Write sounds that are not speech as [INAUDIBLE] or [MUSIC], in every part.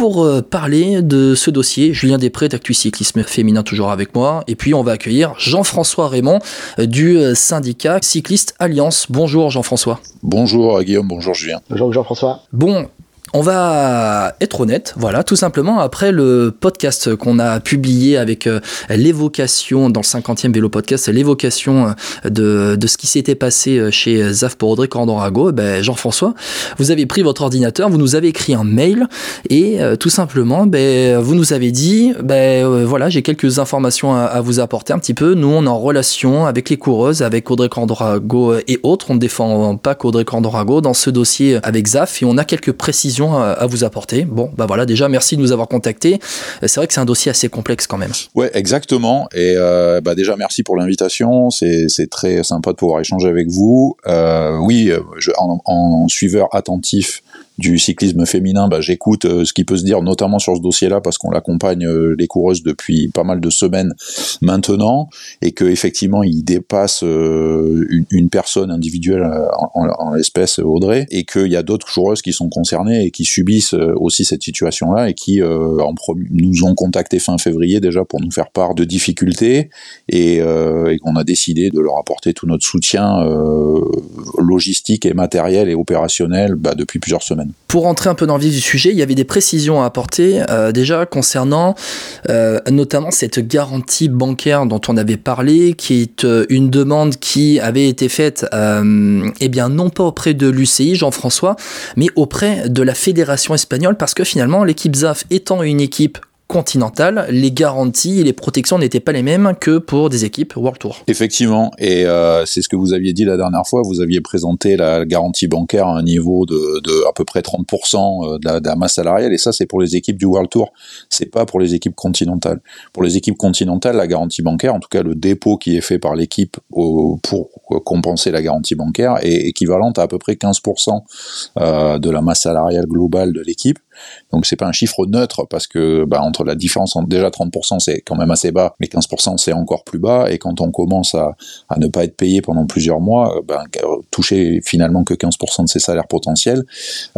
pour euh, parler de ce dossier, Julien Després d'Actu Cyclisme Féminin toujours avec moi. Et puis on va accueillir Jean-François Raymond euh, du euh, syndicat Cycliste Alliance. Bonjour Jean-François. Bonjour Guillaume, bonjour Julien. Bonjour Jean-François. Bon, on va être honnête, voilà, tout simplement, après le podcast qu'on a publié avec euh, l'évocation, dans le 50e vélo podcast, l'évocation euh, de, ce qui s'était passé euh, chez ZAF pour Audrey Candorago, ben, Jean-François, vous avez pris votre ordinateur, vous nous avez écrit un mail et tout simplement, ben, vous nous avez dit, ben, voilà, j'ai quelques informations à, à, vous apporter un petit peu. Nous, on est en relation avec les coureuses, avec Audrey Candorago et autres. On ne défend pas qu'Audrey Candorago dans ce dossier avec ZAF et on a quelques précisions à vous apporter. Bon, bah voilà, déjà merci de nous avoir contactés. C'est vrai que c'est un dossier assez complexe quand même. Ouais, exactement. Et euh, bah déjà merci pour l'invitation. C'est très sympa de pouvoir échanger avec vous. Euh, oui, en, suiveur attentif du cyclisme féminin, bah, j'écoute euh, ce qui peut se dire, notamment sur ce dossier-là, parce qu'on l'accompagne euh, les coureuses depuis pas mal de semaines maintenant, et que effectivement il dépasse euh, une, personne individuelle en, l'espèce Audrey, et qu'il y a d'autres coureuses qui sont concernées et qui subissent aussi cette situation-là et qui nous ont contacté fin février déjà pour nous faire part de difficultés et, et qu'on a décidé de leur apporter tout notre soutien logistique et matériel et opérationnel bah, depuis plusieurs semaines. Pour rentrer un peu dans le vif du sujet, il y avait des précisions à apporter euh, déjà concernant euh, notamment cette garantie bancaire dont on avait parlé, qui est euh, une demande qui avait été faite, eh non pas auprès de l'UCI, Jean-François, mais auprès de la fédération espagnole, parce que finalement l'équipe ZAF étant une équipe continentale, les garanties et les protections n'étaient pas les mêmes que pour des équipes World Tour. Effectivement, et euh, c'est ce que vous aviez dit la dernière fois, vous aviez présenté la garantie bancaire à un niveau de, de à peu près 30% euh, de la, de la, masse salariale, et ça c'est pour les équipes du World Tour, c'est pas pour les équipes continentales. Pour les équipes continentales, la garantie bancaire, en tout cas le dépôt qui est fait par l'équipe pour compenser la garantie bancaire, est équivalente à à peu près 15% euh, de la masse salariale globale de l'équipe. Donc c'est pas un chiffre neutre parce que bah, entre la différence, déjà 30% c'est quand même assez bas, mais 15% c'est encore plus bas. Et quand on commence à, à ne pas être payé pendant plusieurs mois, euh, bah, toucher finalement que 15% de ses salaires potentiels,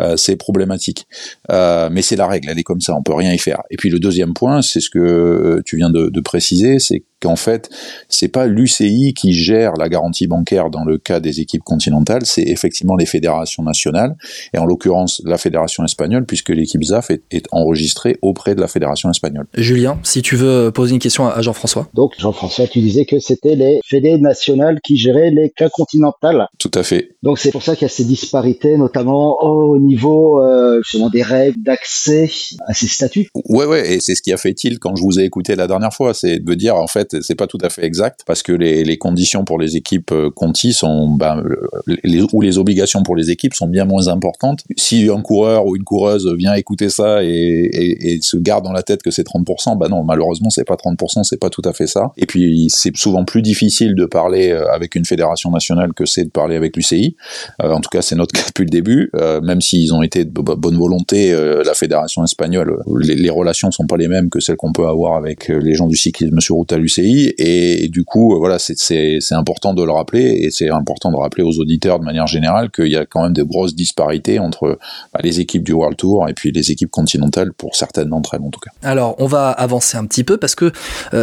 euh, c'est problématique. Euh, mais c'est la règle, elle est comme ça, on peut rien y faire. Et puis le deuxième point, c'est ce que tu viens de, de préciser, c'est qu'en fait, c'est pas l'UCI qui gère la garantie bancaire dans le cas des équipes continentales, c'est effectivement les fédérations nationales, et en l'occurrence la fédération espagnole, puisque l'équipe ZAF est, est, enregistrée auprès de la fédération espagnole. Julien, si tu veux poser une question à Jean-François. Donc Jean-François, tu disais que c'était les fédés nationales qui géraient les cas continentales. Tout à fait. Donc c'est pour ça qu'il y a ces disparités, notamment au niveau euh, justement des règles d'accès à ces statuts. Ouais, ouais, et c'est ce qui a fait il quand je vous ai écouté la dernière fois, c'est de dire en fait c'est pas tout à fait exact parce que les, les conditions pour les équipes euh, Conti sont ben, les, ou les obligations pour les équipes sont bien moins importantes. Si un coureur ou une coureuse vient écouter ça et, et, et se garde dans la tête que c'est 30%, ben non, malheureusement c'est pas 30%, c'est pas tout à fait ça. Et puis c'est souvent plus difficile de parler euh, avec une fédération nationale que c'est de parler avec l'UCI. Euh, en tout cas, c'est notre [LAUGHS] cas depuis le début. Euh, même s'ils ont été de bonne volonté, euh, la fédération espagnole, les, les relations sont pas les mêmes que celles qu'on peut avoir avec les gens du cyclisme sur route à l'UCI et, du coup voilà c'est important de le rappeler et c'est important de rappeler aux auditeurs de manière générale qu'il y a quand même de grosses disparités entre bah, les équipes du World Tour et puis les équipes continentales pour certaines d'entre elles en tout cas. Alors on va avancer un petit peu parce que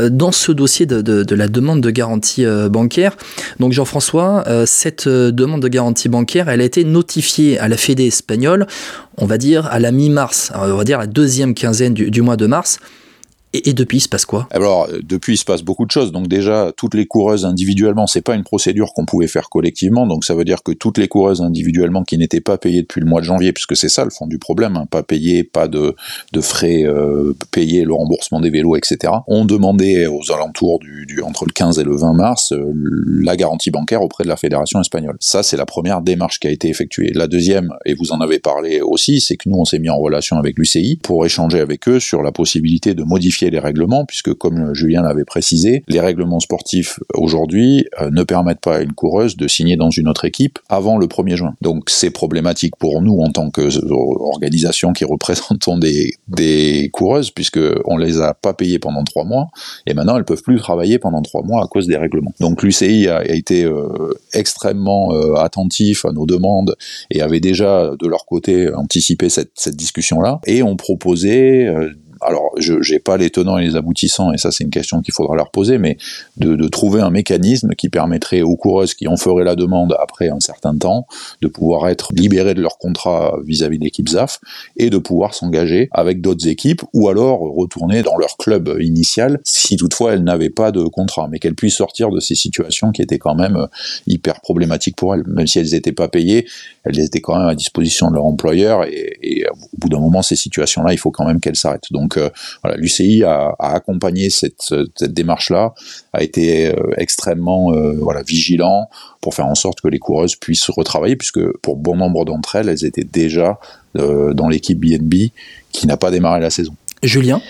dans ce dossier de, la demande de garantie bancaire, donc Jean-François, euh, cette demande de garantie bancaire, elle a été notifiée à la Fédé espagnole, on va dire à la mi-mars, on va dire la deuxième quinzaine du, du mois de mars. Et, depuis, il se passe quoi? Alors, depuis, il se passe beaucoup de choses. Donc déjà, toutes les coureuses individuellement, c'est pas une procédure qu'on pouvait faire collectivement. Donc ça veut dire que toutes les coureuses individuellement qui n'étaient pas payées depuis le mois de janvier, puisque c'est ça le fond du problème, hein, pas payées, pas de, de frais euh, payés, le remboursement des vélos, etc., ont demandé aux alentours du, du entre le 15 et le 20 mars euh, la garantie bancaire auprès de la fédération espagnole. Ça, c'est la première démarche qui a été effectuée. La deuxième, et vous en avez parlé aussi, c'est que nous, on s'est mis en relation avec l'UCI pour échanger avec eux sur la possibilité de modifier les règlements, puisque comme Julien l'avait précisé, les règlements sportifs aujourd'hui ne permettent pas à une coureuse de signer dans une autre équipe avant le 1er juin. Donc c'est problématique pour nous en tant qu'organisation qui [LAUGHS] représentons des, des coureuses, puisque on les a pas payées pendant trois mois, et maintenant elles peuvent plus travailler pendant trois mois à cause des règlements. Donc l'UCI a, été euh, extrêmement euh, attentif à nos demandes et avait déjà de leur côté anticipé cette, cette discussion-là, et ont proposé euh, alors je n'ai pas les tenants et les aboutissants, et ça c'est une question qu'il faudra leur poser, mais de, trouver un mécanisme qui permettrait aux coureuses qui en feraient la demande après un certain temps de pouvoir être libérées de leur contrat vis-à-vis de l'équipe ZAF et de pouvoir s'engager avec d'autres équipes ou alors retourner dans leur club initial si toutefois elles n'avaient pas de contrat, mais qu'elles puissent sortir de ces situations qui étaient quand même hyper problématiques pour elles, même si elles n'étaient pas payées, elles étaient quand même à disposition de leur employeur et, au bout d'un moment ces situations-là il faut quand même qu'elles s'arrêtent. Donc euh, voilà, l'UCI a, accompagné cette, démarche-là, a été euh, extrêmement euh, voilà vigilant pour faire en sorte que les coureuses puissent retravailler, puisque pour bon nombre d'entre elles, elles étaient déjà dans l'équipe BNB qui n'a pas démarré la saison. Julien?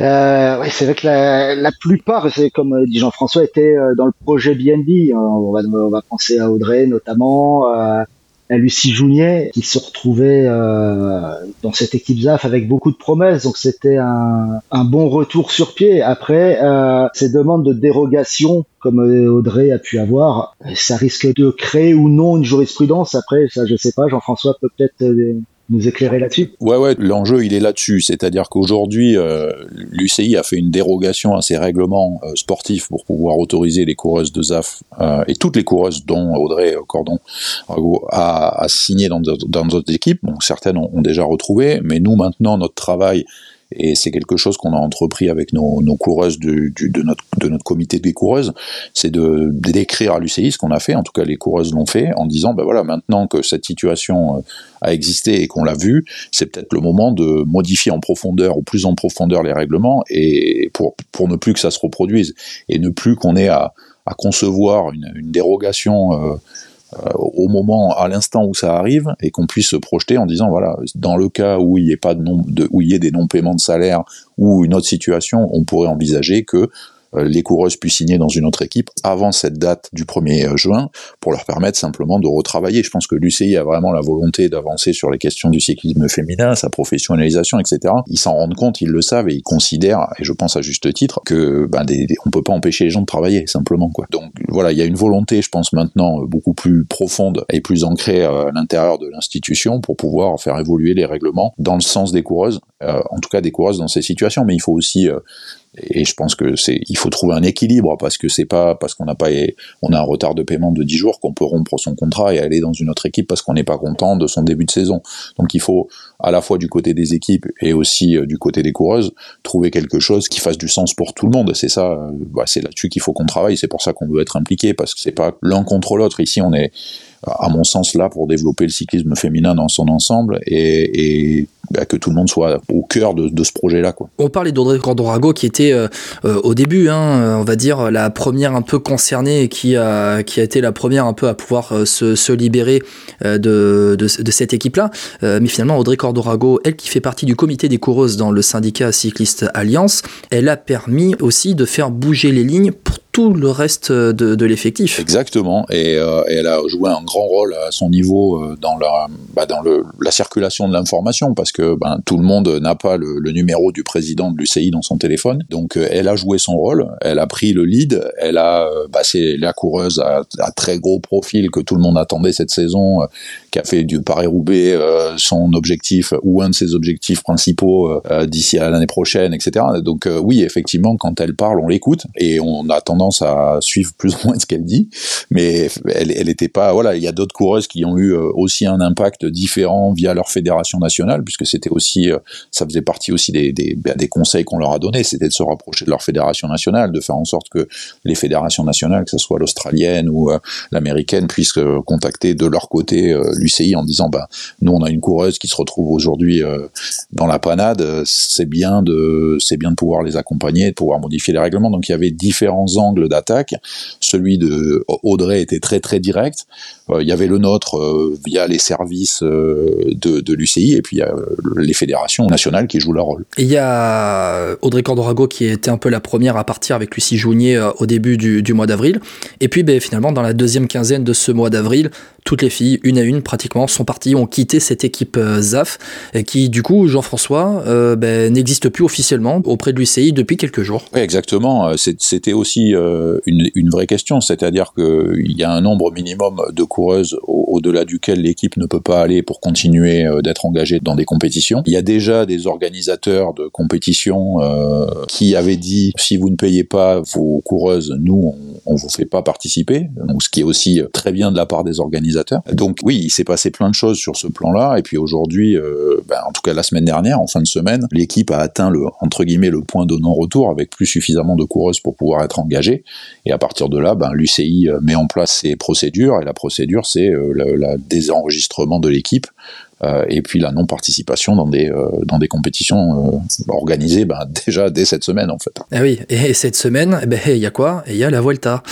Euh, c'est vrai que la, la plupart, c'est comme dit Jean-François, étaient dans le projet BNB. On va, on va penser à Audrey notamment, à Lucie Jounier qui se retrouvait euh, dans cette équipe ZAF avec beaucoup de promesses. Donc c'était un, un, bon retour sur pied. Après euh, ces demandes de dérogation comme euh, Audrey a pu avoir ça risque de créer ou non une jurisprudence. Après ça je sais pas. Jean-François peut peut-être euh, nous éclairer là-dessus Ouais, ouais, l'enjeu il est là-dessus, c'est-à-dire qu'aujourd'hui euh, l'UCI a fait une dérogation à ses règlements euh, sportifs pour pouvoir autoriser les coureuses de ZAF euh, et toutes les coureuses dont Audrey Cordon a, a signé dans d'autres équipes. Certaines ont déjà retrouvé, mais nous maintenant notre travail et c'est quelque chose qu'on a entrepris avec nos, nos coureuses de, notre, comité des coureuses, c'est de, d'écrire à l'UCI ce qu'on a fait, en tout cas les coureuses l'ont fait, en disant, ben voilà, maintenant que cette situation euh, a existé et qu'on l'a vu, c'est peut-être le moment de modifier en profondeur ou plus en profondeur les règlements et pour, pour ne plus que ça se reproduise et ne plus qu'on ait à, concevoir une, dérogation euh, au moment, à l'instant où ça arrive, et qu'on puisse se projeter en disant voilà, dans le cas où il y ait pas de, de où il y ait des non-paiements de salaire ou une autre situation, on pourrait envisager que euh, les coureuses puissent signer dans une autre équipe avant cette date du 1er euh, juin pour leur permettre simplement de retravailler. Je pense que l'UCI a vraiment la volonté d'avancer sur les questions du cyclisme féminin, sa professionnalisation, etc. Ils s'en rendent compte, ils le savent et ils considèrent, et je pense à juste titre, que ben, des, on peut pas empêcher les gens de travailler simplement. Quoi. Donc voilà, il y a une volonté, je pense maintenant, beaucoup plus profonde et plus ancrée à l'intérieur de l'institution pour pouvoir faire évoluer les règlements dans le sens des coureuses, euh, en tout cas des coureuses dans ces situations. Mais il faut aussi et je pense que c'est, il faut trouver un équilibre parce que c'est pas parce qu'on n'a pas, on a un retard de paiement de 10 jours qu'on peut rompre son contrat et aller dans une autre équipe parce qu'on n'est pas content de son début de saison. Donc il faut à la fois du côté des équipes et aussi euh, du côté des coureuses trouver quelque chose qui fasse du sens pour tout le monde. C'est ça, euh, bah, c'est là-dessus qu'il faut qu'on travaille. C'est pour ça qu'on veut être impliqué parce que c'est pas l'un contre l'autre. Ici, on est à mon sens là pour développer le cyclisme féminin dans son ensemble et, et bah, que tout le monde soit au cœur de, ce projet-là. On parlait d'Audrey Cordorago qui était euh, euh, au début, hein, on va dire, la première un peu concernée et qui a, qui a été la première un peu à pouvoir euh, se, se, libérer de, de, de, cette équipe-là. mais finalement, Audrey Cordorago, elle qui fait partie du comité des coureuses dans le syndicat cycliste Alliance, elle a permis aussi de faire bouger les lignes pour tout le reste de, l'effectif. Exactement, et, euh, et, elle a joué un grand rôle à son niveau euh, dans la, bah, dans le, la circulation de l'information, parce que ben, tout le monde n'a pas le, le, numéro du président de l'UCI dans son téléphone. Donc euh, elle a joué son rôle, elle a pris le lead, elle a, bah, c'est la coureuse à, à, très gros profil que tout le monde attendait cette saison, qui a fait du Paris-Roubaix son objectif ou un de ses objectifs principaux d'ici à l'année prochaine, etc. Donc oui, effectivement, quand elle parle, on l'écoute et on a tendance à suivre plus ou moins ce qu'elle dit, mais elle, elle était pas. Voilà, il y a d'autres coureuses qui ont eu euh, aussi un impact différent via leur fédération nationale, puisque c'était aussi, euh, ça faisait partie aussi des, des, ben, des conseils qu'on leur a donnés, c'était de se rapprocher de leur fédération nationale, de faire en sorte que les fédérations nationales, que ce soit l'australienne ou euh, l'américaine, puissent contacter de leur côté l'UCI en disant, bah, nous on a une coureuse qui se retrouve aujourd'hui dans la panade, c'est bien de, c'est bien de pouvoir les accompagner, de pouvoir modifier les règlements. Donc il y avait différents angles d'attaque. Celui de Audrey était très très direct. Il y avait le nôtre via les services de, de l'UCI et puis il y a les fédérations nationales qui jouent leur rôle. Et il y a Audrey Cordorago qui était un peu la première à partir avec Lucie Jounier au début du, du mois d'avril. Et puis ben, finalement dans la deuxième quinzaine de ce mois d'avril, toutes les filles, une à une pratiquement, sont parties, ont quitté cette équipe euh, ZAF, qui du coup, Jean-François, euh, ben, n'existe plus officiellement auprès de l'UCI depuis quelques jours. Exactement. Euh, c'était aussi une, une, vraie question, c'est-à-dire qu'il y a un nombre minimum de coureuses au-delà duquel l'équipe ne peut pas aller pour continuer d'être engagée dans des compétitions. Il y a déjà des organisateurs de compétitions qui avaient dit si vous ne payez pas vos coureuses, nous on, on vous fait pas participer. Donc, ce qui est aussi très bien de la part des organisateurs donc oui, il s'est passé plein de choses sur ce plan-là. Et puis aujourd'hui, euh, ben, en tout cas la semaine dernière, en fin de semaine, l'équipe a atteint le entre guillemets le point de non-retour avec plus suffisamment de coureuses pour pouvoir être engagée. Et à partir de là, ben, l'UCI euh, met en place ses procédures. Et la procédure, c'est euh, le désenregistrement de l'équipe euh, et puis la non-participation dans des euh, dans des compétitions euh, organisées ben, [LAUGHS] déjà dès cette semaine en fait. Eh oui, et cette semaine, eh ben il y a quoi? Il y a la Vuelta.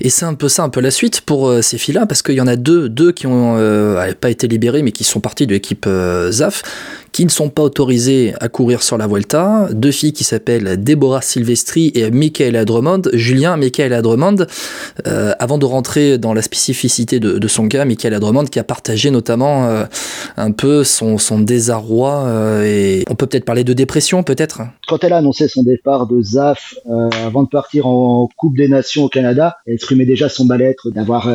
Et c'est un peu ça, un peu la suite pour ces filles-là, parce qu'il y en a deux, deux qui ont pas été libérées, mais qui sont parties de l'équipe ZAF qui ne sont pas autorisées à courir sur la Vuelta. Deux filles qui s'appellent Deborah Silvestri et Michaela Drummond. Julien, Michaela Drummond, euh, avant de rentrer dans la spécificité de, son cas, Michaela Drummond qui a partagé notamment euh, un peu son, son désarroi euh, et on peut peut-être parler de dépression peut-être? Quand elle a annoncé son départ de ZAF avant de partir en Coupe des Nations au Canada, elle exprimait déjà son mal-être d'avoir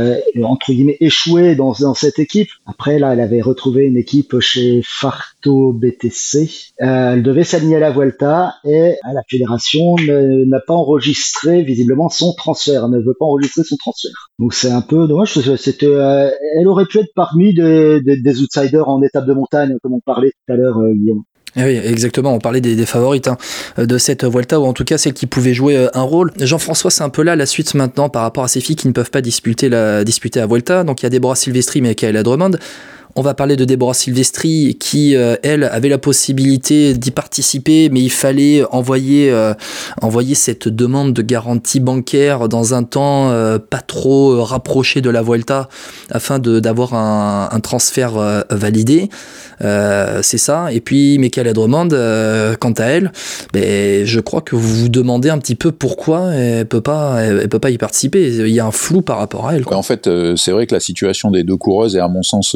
entre guillemets échoué dans, dans cette équipe. Après là, elle avait retrouvé une équipe chez Farto BTC. Euh, elle devait s'aligner à la Vuelta et la fédération n'a pas enregistré visiblement son transfert, ne veut pas enregistrer son transfert. Donc c'est un peu dommage. C'était, euh, elle aurait pu être parmi des, outsiders en étape de montagne, comme on parlait tout à l'heure, euh, Guillaume. Eh oui, exactement. On parlait des, favorites hein, de cette Vuelta, ou en tout cas celles qui pouvaient jouer un rôle. Jean-François, c'est un peu là la suite maintenant par rapport à ces filles qui ne peuvent pas disputer la, disputer la Vuelta. Donc il y a Deborah Silvestri, mais la Drummond. On va parler de Deborah Silvestri qui, euh, elle, avait la possibilité d'y participer, mais il fallait envoyer, euh, envoyer cette demande de garantie bancaire dans un temps euh, pas trop rapproché de la Vuelta afin d'avoir un, transfert validé. C'est ça. Et puis, Michaela Drummond, quant à elle, ben, je crois que vous vous demandez un petit peu pourquoi elle peut pas, elle, peut pas y participer. Il y a un flou par rapport à elle. En fait, c'est vrai que la situation des deux coureuses est, à mon sens,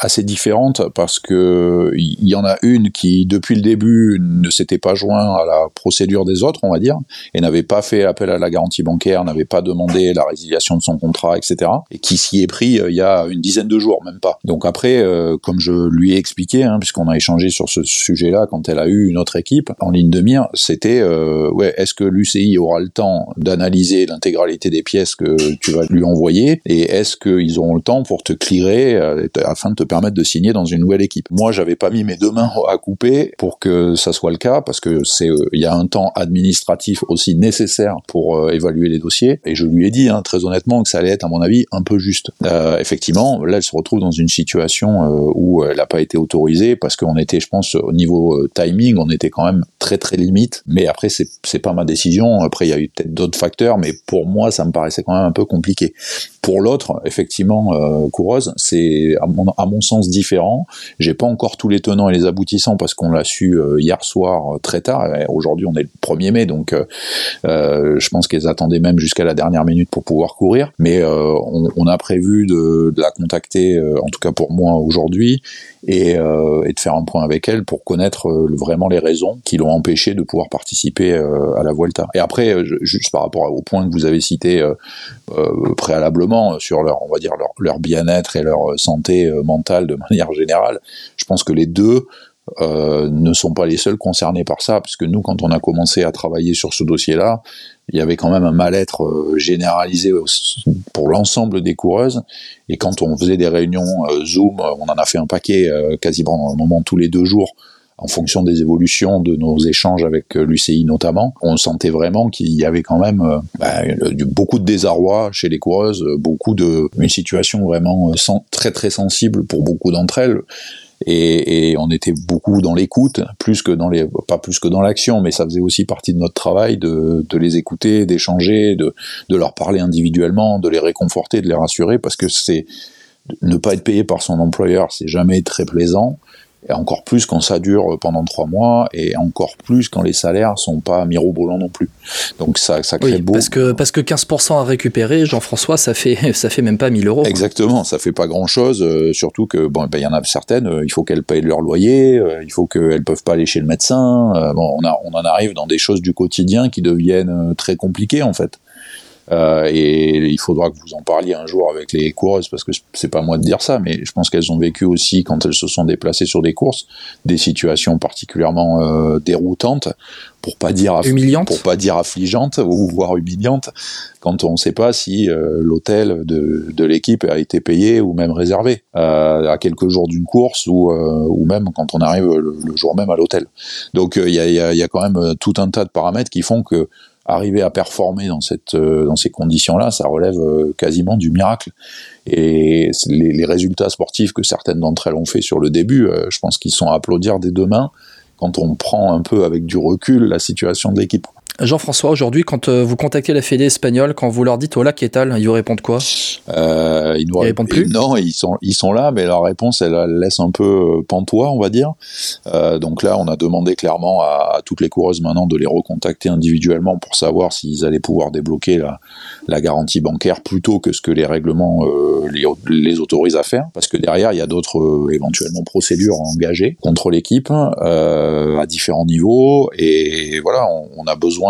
assez différentes parce que il y en a une qui depuis le début ne s'était pas joint à la procédure des autres, on va dire, et n'avait pas fait appel à la garantie bancaire, n'avait pas demandé la résiliation de son contrat, etc. Et qui s'y est pris euh, il y a une dizaine de jours, même pas. Donc après, euh, comme lui ai expliqué, hein, puisqu'on a échangé sur ce sujet-là quand elle a eu une autre équipe en ligne de mire, c'était euh, ouais, est-ce que l'UCI aura le temps d'analyser l'intégralité des pièces que tu vas lui envoyer et est-ce qu'ils auront le temps pour te clearer afin de te permettre de signer dans une nouvelle équipe? Moi, j'avais pas mis mes deux mains à couper pour que ça soit le cas, parce que c'est euh, il y a un temps administratif aussi nécessaire pour euh, évaluer les dossiers. Et je lui ai dit hein, très honnêtement que ça allait être, à mon avis, un peu juste. Euh, effectivement, là, elle se retrouve dans une situation où elle n'a pas été autorisée parce qu'on était, je pense, au niveau timing, on était quand même très très limite. Mais après, c'est c'est pas ma décision. Après, il y a eu peut-être d'autres facteurs, mais pour moi, ça me paraissait quand même un peu compliqué. Pour l'autre, effectivement, euh, coureuse, c'est à mon, sens différent. J'ai pas encore tous les tenants et les aboutissants parce qu'on l'a su euh, hier soir euh, très tard. Aujourd'hui, on est le 1er mai, donc euh, je pense qu'elles attendaient même jusqu'à la dernière minute pour pouvoir courir. Mais on, a prévu de la contacter, en tout cas pour moi aujourd'hui, et, et, de faire un point avec elle pour connaître vraiment les raisons qui l'ont empêché de pouvoir participer à la Vuelta. Et après, juste par rapport au point que vous avez cité préalablement sur leur, on va dire, leur, bien-être et leur santé euh, mentale de [LAUGHS] manière générale. Je pense que les deux euh, ne sont pas les seuls concernés par ça, puisque nous, quand on a commencé à travailler sur ce dossier-là, il y avait quand même un mal-être euh, généralisé pour l'ensemble des coureuses. Et quand on faisait des réunions Zoom, on en a fait un paquet quasiment un moment tous les deux jours en fonction des évolutions de nos échanges avec euh, l'UCI notamment, on sentait vraiment qu'il y avait quand même euh, bah, beaucoup de désarroi chez les coureuses, beaucoup de une situation vraiment euh, très très sensible pour beaucoup d'entre elles et, et on était beaucoup dans l'écoute, plus que dans les, pas plus que dans l'action, mais ça faisait aussi partie de notre travail de, de les écouter, d'échanger, de, de leur parler individuellement, de les réconforter, de les rassurer, parce que c'est ne pas être payé par son employeur, c'est jamais très plaisant et encore plus quand ça dure pendant trois mois, et encore plus quand les salaires sont pas mirobolants non plus. Donc ça, ça crée oui, beau. Parce que, parce que 15% à récupérer, Jean-François, ça fait, [LAUGHS] ça fait même pas 1000 euros. Exactement, ça fait pas grand chose, euh, surtout que bon, ben, il y en a certaines, euh, il faut qu'elles payent leur loyer, euh, il faut qu'elles peuvent pas aller chez le médecin. euh, bon, on, a, on en arrive dans des choses du quotidien qui deviennent euh, très compliquées en fait. Euh, et il faudra que vous en parliez un jour avec les coureuses parce que c'est pas moi de dire ça, mais je pense qu'elles ont vécu aussi quand elles se sont déplacées sur des courses des situations particulièrement euh, déroutantes, pour pas dire pour pas dire affligeantes ou voire humiliantes, quand on ne sait pas si euh, l'hôtel de, de l'équipe a été payé ou même réservé euh, à quelques jours d'une course ou euh, ou même quand on arrive le, le jour même à l'hôtel. Donc euh, il y, a, y a- y a quand même tout un tas de paramètres qui font que arriver à performer dans cette euh, dans ces conditions-là, ça relève euh, quasiment du miracle. Et les, les résultats sportifs que certaines d'entre elles ont fait sur le début, euh, je pense qu'ils sont à applaudir dès demain quand on prend un peu avec du recul la situation de l'équipe. Jean-François, aujourd'hui, quand euh, vous contactez la Fédé espagnole, quand vous leur dites Hola, qu'est tal ils vous répondent quoi? Euh, ils Ils répondent plus? Non, ils sont ils sont là, mais leur réponse elle, elle laisse un peu euh, pantois, on va dire. Euh, donc là, on a demandé clairement à, à toutes les coureuses maintenant de les recontacter individuellement pour savoir s'ils allaient pouvoir débloquer la, la garantie bancaire plutôt que ce que les règlements euh, les, les autorisent à faire, parce que derrière il y a d'autres éventuellement procédures à engager contre l'équipe à différents niveaux, et voilà, on, on a besoin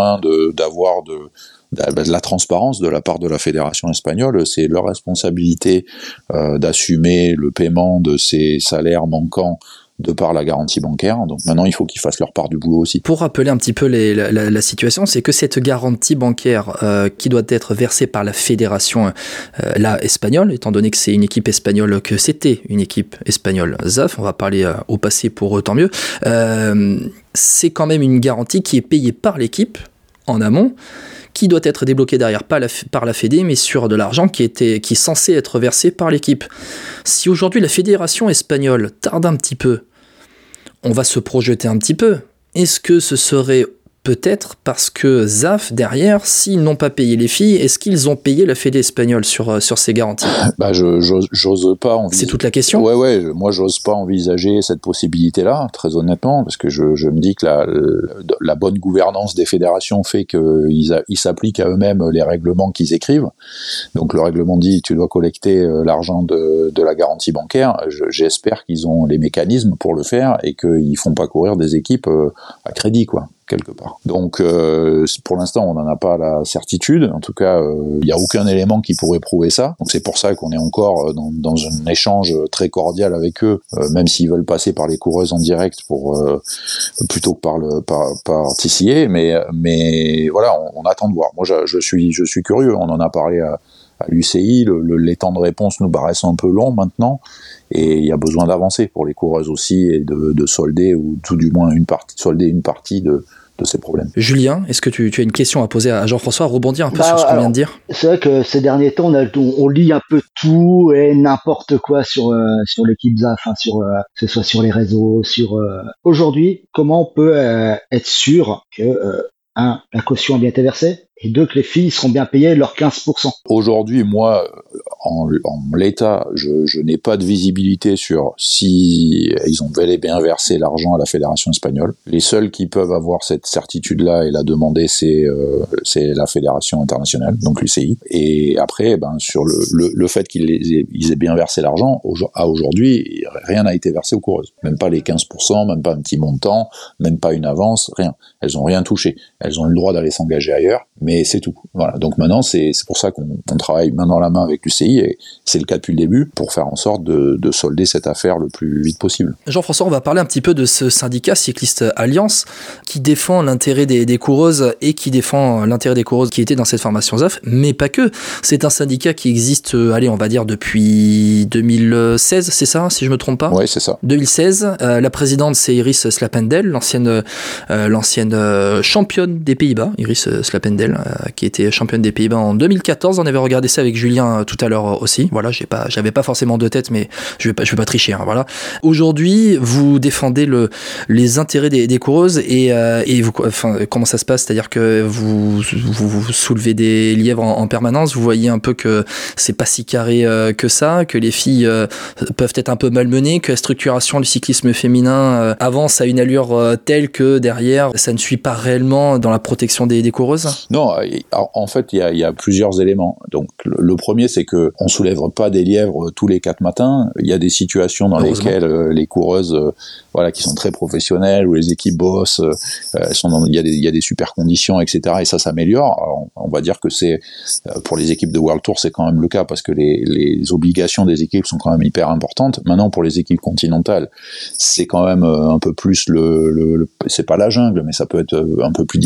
d'avoir de de la transparence de la part de la fédération espagnole, c'est leur responsabilité euh, d'assumer le paiement de ces salaires manquants de par la garantie bancaire. Donc maintenant, il faut qu'ils fassent leur part du boulot aussi. Pour rappeler un petit peu la, situation, c'est que cette garantie bancaire euh, qui doit être versée par la fédération euh, espagnole, étant donné que c'est une équipe espagnole, que c'était une équipe espagnole ZAF, on va parler euh, au passé pour eux, tant mieux, c'est quand même une garantie qui est payée par l'équipe en amont qui doit être débloquée derrière la, par la Fédé, mais sur de l'argent qui, était, qui est censé être versé par l'équipe. Si aujourd'hui la fédération espagnole tarde un petit peu, on va se projeter un petit peu. Est-ce que ce serait peut-être parce que ZAF, derrière, s'ils n'ont pas payé les filles, est-ce qu'ils ont payé la Fédé espagnole sur, euh, sur ces garanties [LAUGHS] Bah, je j'ose- pas envisager. C'est toute la question Ouais, ouais. Moi, j'ose pas envisager cette possibilité-là, très honnêtement, parce que je, je me dis que la, la bonne gouvernance des fédérations fait qu'ils ils s'appliquent à eux-mêmes les règlements qu'ils écrivent. Donc, le règlement dit tu dois collecter euh, l'argent de, de la garantie bancaire. Je- J'espère qu'ils ont les mécanismes pour le faire et qu'ils font pas courir des équipes euh, à crédit, quoi quelque part. Donc euh, pour l'instant, on n'en a pas la certitude. En tout cas, euh, il n'y a aucun élément qui pourrait prouver ça. Donc c'est pour ça qu'on est encore euh, dans, dans un échange très cordial avec eux, euh, même s'ils veulent passer par les coureuses en direct pour euh, plutôt que par le par, par TCA. Mais mais voilà, on, on attend de voir. Moi, je, je suis je suis curieux. On en a parlé à, à l'UCI. Le, le, les temps de réponse nous paraissent un peu longs maintenant. Et il y a besoin d'avancer pour les coureuses aussi et de, de solder ou tout du moins une partie, solder une partie de, de ces problèmes. Julien, est-ce que tu, tu, as une question à poser à Jean-François, rebondir un peu bah, sur ce qu'on vient de dire. C'est vrai que ces derniers temps, on, a, on, on lit un peu tout et n'importe quoi sur euh, sur l'équipe ZAF, hein, sur euh, que ce soit sur les réseaux, sur euh... aujourd'hui, comment on peut euh, être sûr que euh, un, la caution a bien été versée, et deux, que les filles seront bien payées leurs 15%. Aujourd'hui, moi, en, en l'état, je, je n'ai pas de visibilité sur si ils ont bel et bien versé l'argent à la fédération espagnole. Les seuls qui peuvent avoir cette certitude-là et la demander, c'est euh, la fédération internationale, donc l'UCI. Et après, ben sur le, le, le fait qu'ils aient, ils aient bien versé l'argent, à aujourd'hui, rien n'a été versé aux coureuses. Même pas les 15%, même pas un petit montant, même pas une avance, rien. Elles ont rien touché. Elles ont le droit d'aller s'engager ailleurs, mais c'est tout. Voilà. Donc maintenant, c'est pour ça qu'on on travaille main dans la main avec l'UCI, et c'est le cas depuis le début, pour faire en sorte de, de solder cette affaire le plus vite possible. Jean-François, on va parler un petit peu de ce syndicat Cycliste Alliance qui défend l'intérêt des, des, coureuses et qui défend l'intérêt des coureuses qui étaient dans cette formation ZAF, mais pas que. C'est un syndicat qui existe, allez, on va dire depuis 2016, c'est ça, si je me trompe pas? Oui, c'est ça. 2016. Euh, la présidente, c'est Iris Slapendel, l'ancienne euh, l'ancienne euh, championne des Pays-Bas, Iris Slapendel, qui était championne des Pays-Bas en 2014. On avait regardé ça avec Julien tout à l'heure aussi. Voilà, j'ai pas, j'avais pas forcément de tête, mais je vais pas, je vais pas tricher. Hein, voilà. Aujourd'hui, vous défendez le, les intérêts des, coureuses et, et vous, enfin, comment ça se passe? C'est-à-dire que vous, vous, soulevez des lièvres en, permanence. Vous voyez un peu que c'est pas si carré que ça, que les filles peuvent être un peu malmenées, que la structuration du cyclisme féminin avance à une allure telle que derrière, ça ne suit pas réellement dans la protection des, des coureuses Non, en fait, il y a, y a, plusieurs éléments. Donc, le, premier, c'est que on soulève pas des lièvres tous les quatre matins. Il y a des situations dans lesquelles euh, les coureuses, euh, voilà, qui sont très professionnelles, où les équipes bossent, euh, sont il, y a des, il y a des super conditions, etc. Et ça s'améliore. On, va dire que c'est pour les équipes de World Tour, c'est quand même le cas parce que les, les obligations des équipes sont quand même hyper importantes. Maintenant, pour les équipes continentales, c'est quand même un peu plus le, le c'est pas la jungle, mais ça peut être un peu plus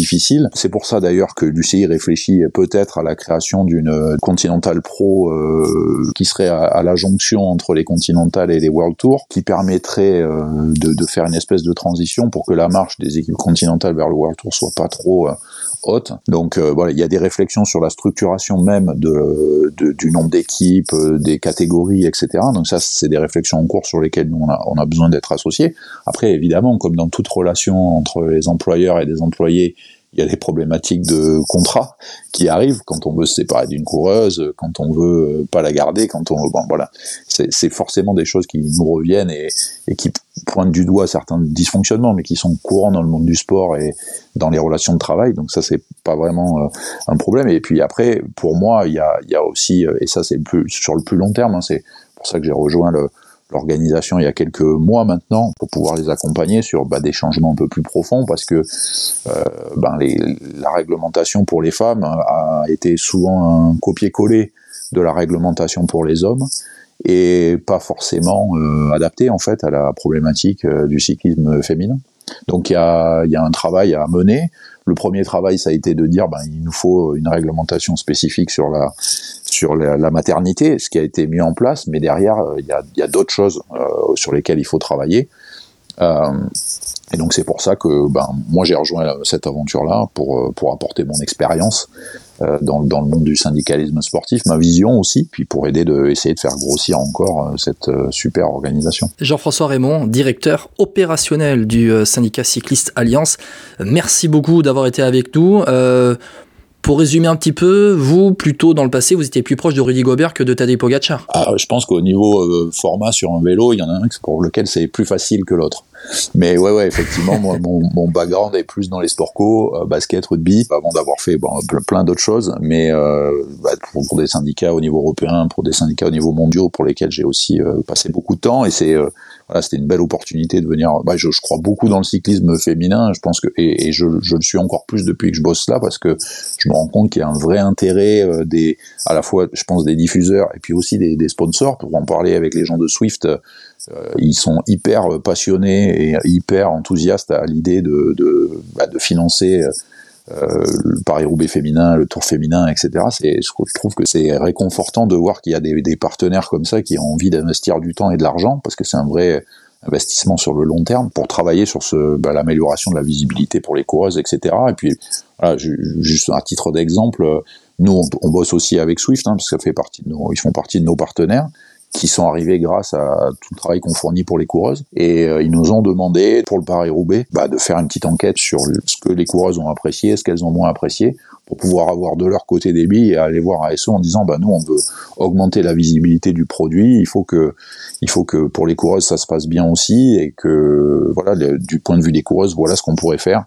C'est pour ça d'ailleurs que l'UCI réfléchit peut-être à la création d'une Continental Pro euh, qui serait à, la jonction entre les Continentales et les World Tour, qui permettrait euh, de, de, faire une espèce de transition pour que la marche des équipes continentales vers le World Tour soit pas trop euh, haute. Donc voilà, il y a des réflexions sur la structuration même du nombre d'équipes, des catégories, etc. Donc ça, c'est des réflexions en cours sur lesquelles nous on a, on a besoin d'être associés. Après, évidemment, comme dans toute relation entre les employeurs et des employés, il y a des problématiques de contrat qui arrivent quand on veut se séparer d'une coureuse, quand on veut pas la garder, quand on bon voilà, c'est forcément des choses qui nous reviennent et, et, qui pointent du doigt certains dysfonctionnements, mais qui sont courants dans le monde du sport et dans les relations de travail. Donc ça c'est pas vraiment euh, un problème. Et puis après, pour moi, il y a, y a aussi euh, et ça c'est plus sur le plus long terme, hein, c'est pour ça que j'ai rejoint le l'organisation il y a quelques mois maintenant pour pouvoir les accompagner sur bah, des changements un peu plus profonds parce que euh, ben, les, la réglementation pour les femmes a été souvent un copier-coller de la réglementation pour les hommes et pas forcément euh, adapté en fait à la problématique euh, du cyclisme féminin. Donc il y a, y a, un travail à mener. Le premier travail, ça a été de dire, ben, il nous faut une réglementation spécifique sur la maternité, ce qui a été mis en place, mais derrière, euh, il y a, y a d'autres choses euh, sur lesquelles il faut travailler. Euh, et donc c'est pour ça que ben, moi j'ai rejoint cette aventure-là pour, pour apporter mon expérience dans, dans, le monde du syndicalisme sportif, ma vision aussi, puis pour aider de essayer de faire grossir encore cette super organisation. Jean-François Raymond, directeur opérationnel du syndicat cycliste Alliance, merci beaucoup d'avoir été avec nous. Euh, pour résumer un petit peu, vous, plutôt dans le passé, vous étiez plus proche de Rudy Gobert que de Tadej Pogacar. Ah, je pense qu'au niveau euh, format sur un vélo, il y en a un pour lequel c'est plus facile que l'autre. Mais ouais, ouais, effectivement, moi, mon, mon, background est plus dans les sports co, euh, basket, rugby, avant d'avoir fait bon, plein d'autres choses, mais euh, bah, pour, des syndicats au niveau européen, pour des syndicats au niveau mondial, pour lesquels j'ai aussi euh, passé beaucoup de temps, et c'est voilà, c'était une belle opportunité de venir. Bah, je, crois beaucoup dans le cyclisme féminin, je pense que et, je, le suis encore plus depuis que je bosse là, parce que je me rends compte qu'il y a un vrai intérêt des, à la fois, je pense, des diffuseurs et puis aussi des, sponsors. Pour en parler avec les gens de Swift, euh, ils sont hyper passionnés et hyper enthousiastes à l'idée de, de, bah, de financer euh, le Paris-Roubaix féminin, le Tour féminin, etc. C'est, je trouve que c'est réconfortant de voir qu'il y a des, partenaires comme ça qui ont envie d'investir du temps et de l'argent, parce que c'est un vrai investissement sur le long terme pour travailler sur bah, l'amélioration de la visibilité pour les coureuses, etc. Et puis, juste un titre d'exemple, nous, on, bosse aussi avec Swift, hein, parce que ça fait partie de ils font partie de nos partenaires qui sont arrivés grâce à tout le travail qu'on fournit pour les coureuses. Et euh, ils nous ont demandé, pour le Paris-Roubaix, bah, de faire une petite enquête sur ce que les coureuses ont apprécié, ce qu'elles ont moins apprécié, pour pouvoir avoir de leur côté des billes et aller voir ASO en disant, bah, nous, on veut augmenter la visibilité du produit, il faut que, il faut que pour les coureuses, ça se passe bien aussi, et que, voilà, du point de vue des coureuses, voilà ce qu'on pourrait faire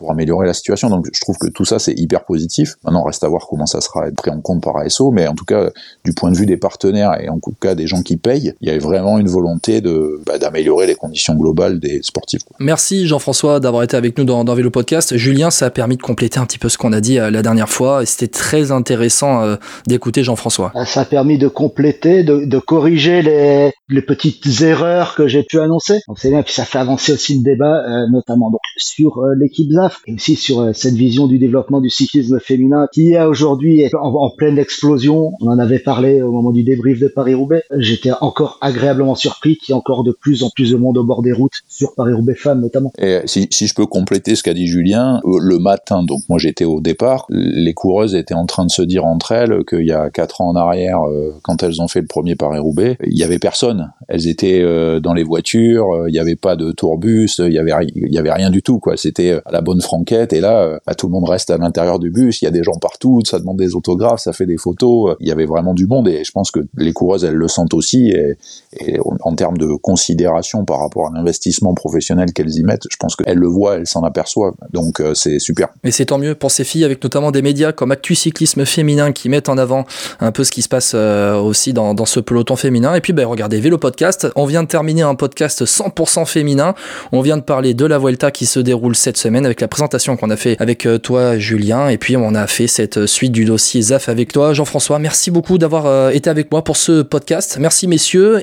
pour améliorer la situation. Donc je trouve que tout ça c'est hyper positif. Maintenant reste à voir comment ça sera pris en compte par ASO, mais en tout cas du point de vue des partenaires et en tout cas des gens qui payent, il y a vraiment une volonté de bah, d'améliorer les conditions globales des sportifs. Merci Jean-François d'avoir été avec nous dans, dans, Vélo Podcast. Julien, ça a permis de compléter un petit peu ce qu'on a dit euh, la dernière fois et c'était très intéressant euh, d'écouter Jean-François. Ah, ça a permis de compléter, de, de corriger les, les, petites erreurs que j'ai pu annoncer. Donc c'est bien, puis ça fait avancer aussi le débat, euh, notamment donc sur l'équipe ZAF Et aussi sur euh, cette vision du développement du cyclisme féminin qui est aujourd'hui en, pleine explosion. On en avait parlé au moment du débrief de Paris-Roubaix. J'étais encore agréablement surpris qu'il y ait encore de plus en plus de monde au bord des routes, sur Paris-Roubaix femmes notamment. Et si, si je peux compléter ce qu'a dit Julien, euh, le matin, donc moi j'étais au départ, les coureuses étaient en train de se dire entre elles qu'il y a quatre ans en arrière, euh, quand elles ont fait le premier Paris-Roubaix, il y avait personne. Elles étaient dans les voitures, il n'y avait pas de tourbus, il y avait avait rien du tout quoi. C'était à la bonne franquette et là, bah, tout le monde reste à l'intérieur du bus. Il y a des gens partout, ça demande des autographes, ça fait des photos. Il y avait vraiment du monde et je pense que les coureuses elles le sentent aussi et, et en termes de considération par rapport à l'investissement professionnel qu'elles y mettent, je pense qu'elles le voient, elles s'en aperçoivent. Donc euh, c'est super. Mais c'est tant mieux pour ces filles avec notamment des médias comme Actu Cyclisme Féminin qui mettent en avant un peu ce qui se passe euh, aussi dans, dans, ce peloton féminin. Et puis ben, regardez Vélo Podcast, on vient de terminer un podcast 100% féminin. On vient de parler de la Vuelta qui se déroule cette semaine avec la présentation qu'on a fait avec euh, toi Julien et puis on a fait cette suite du dossier ZAF avec toi Jean-François. Merci beaucoup d'avoir été avec moi pour ce podcast. Merci messieurs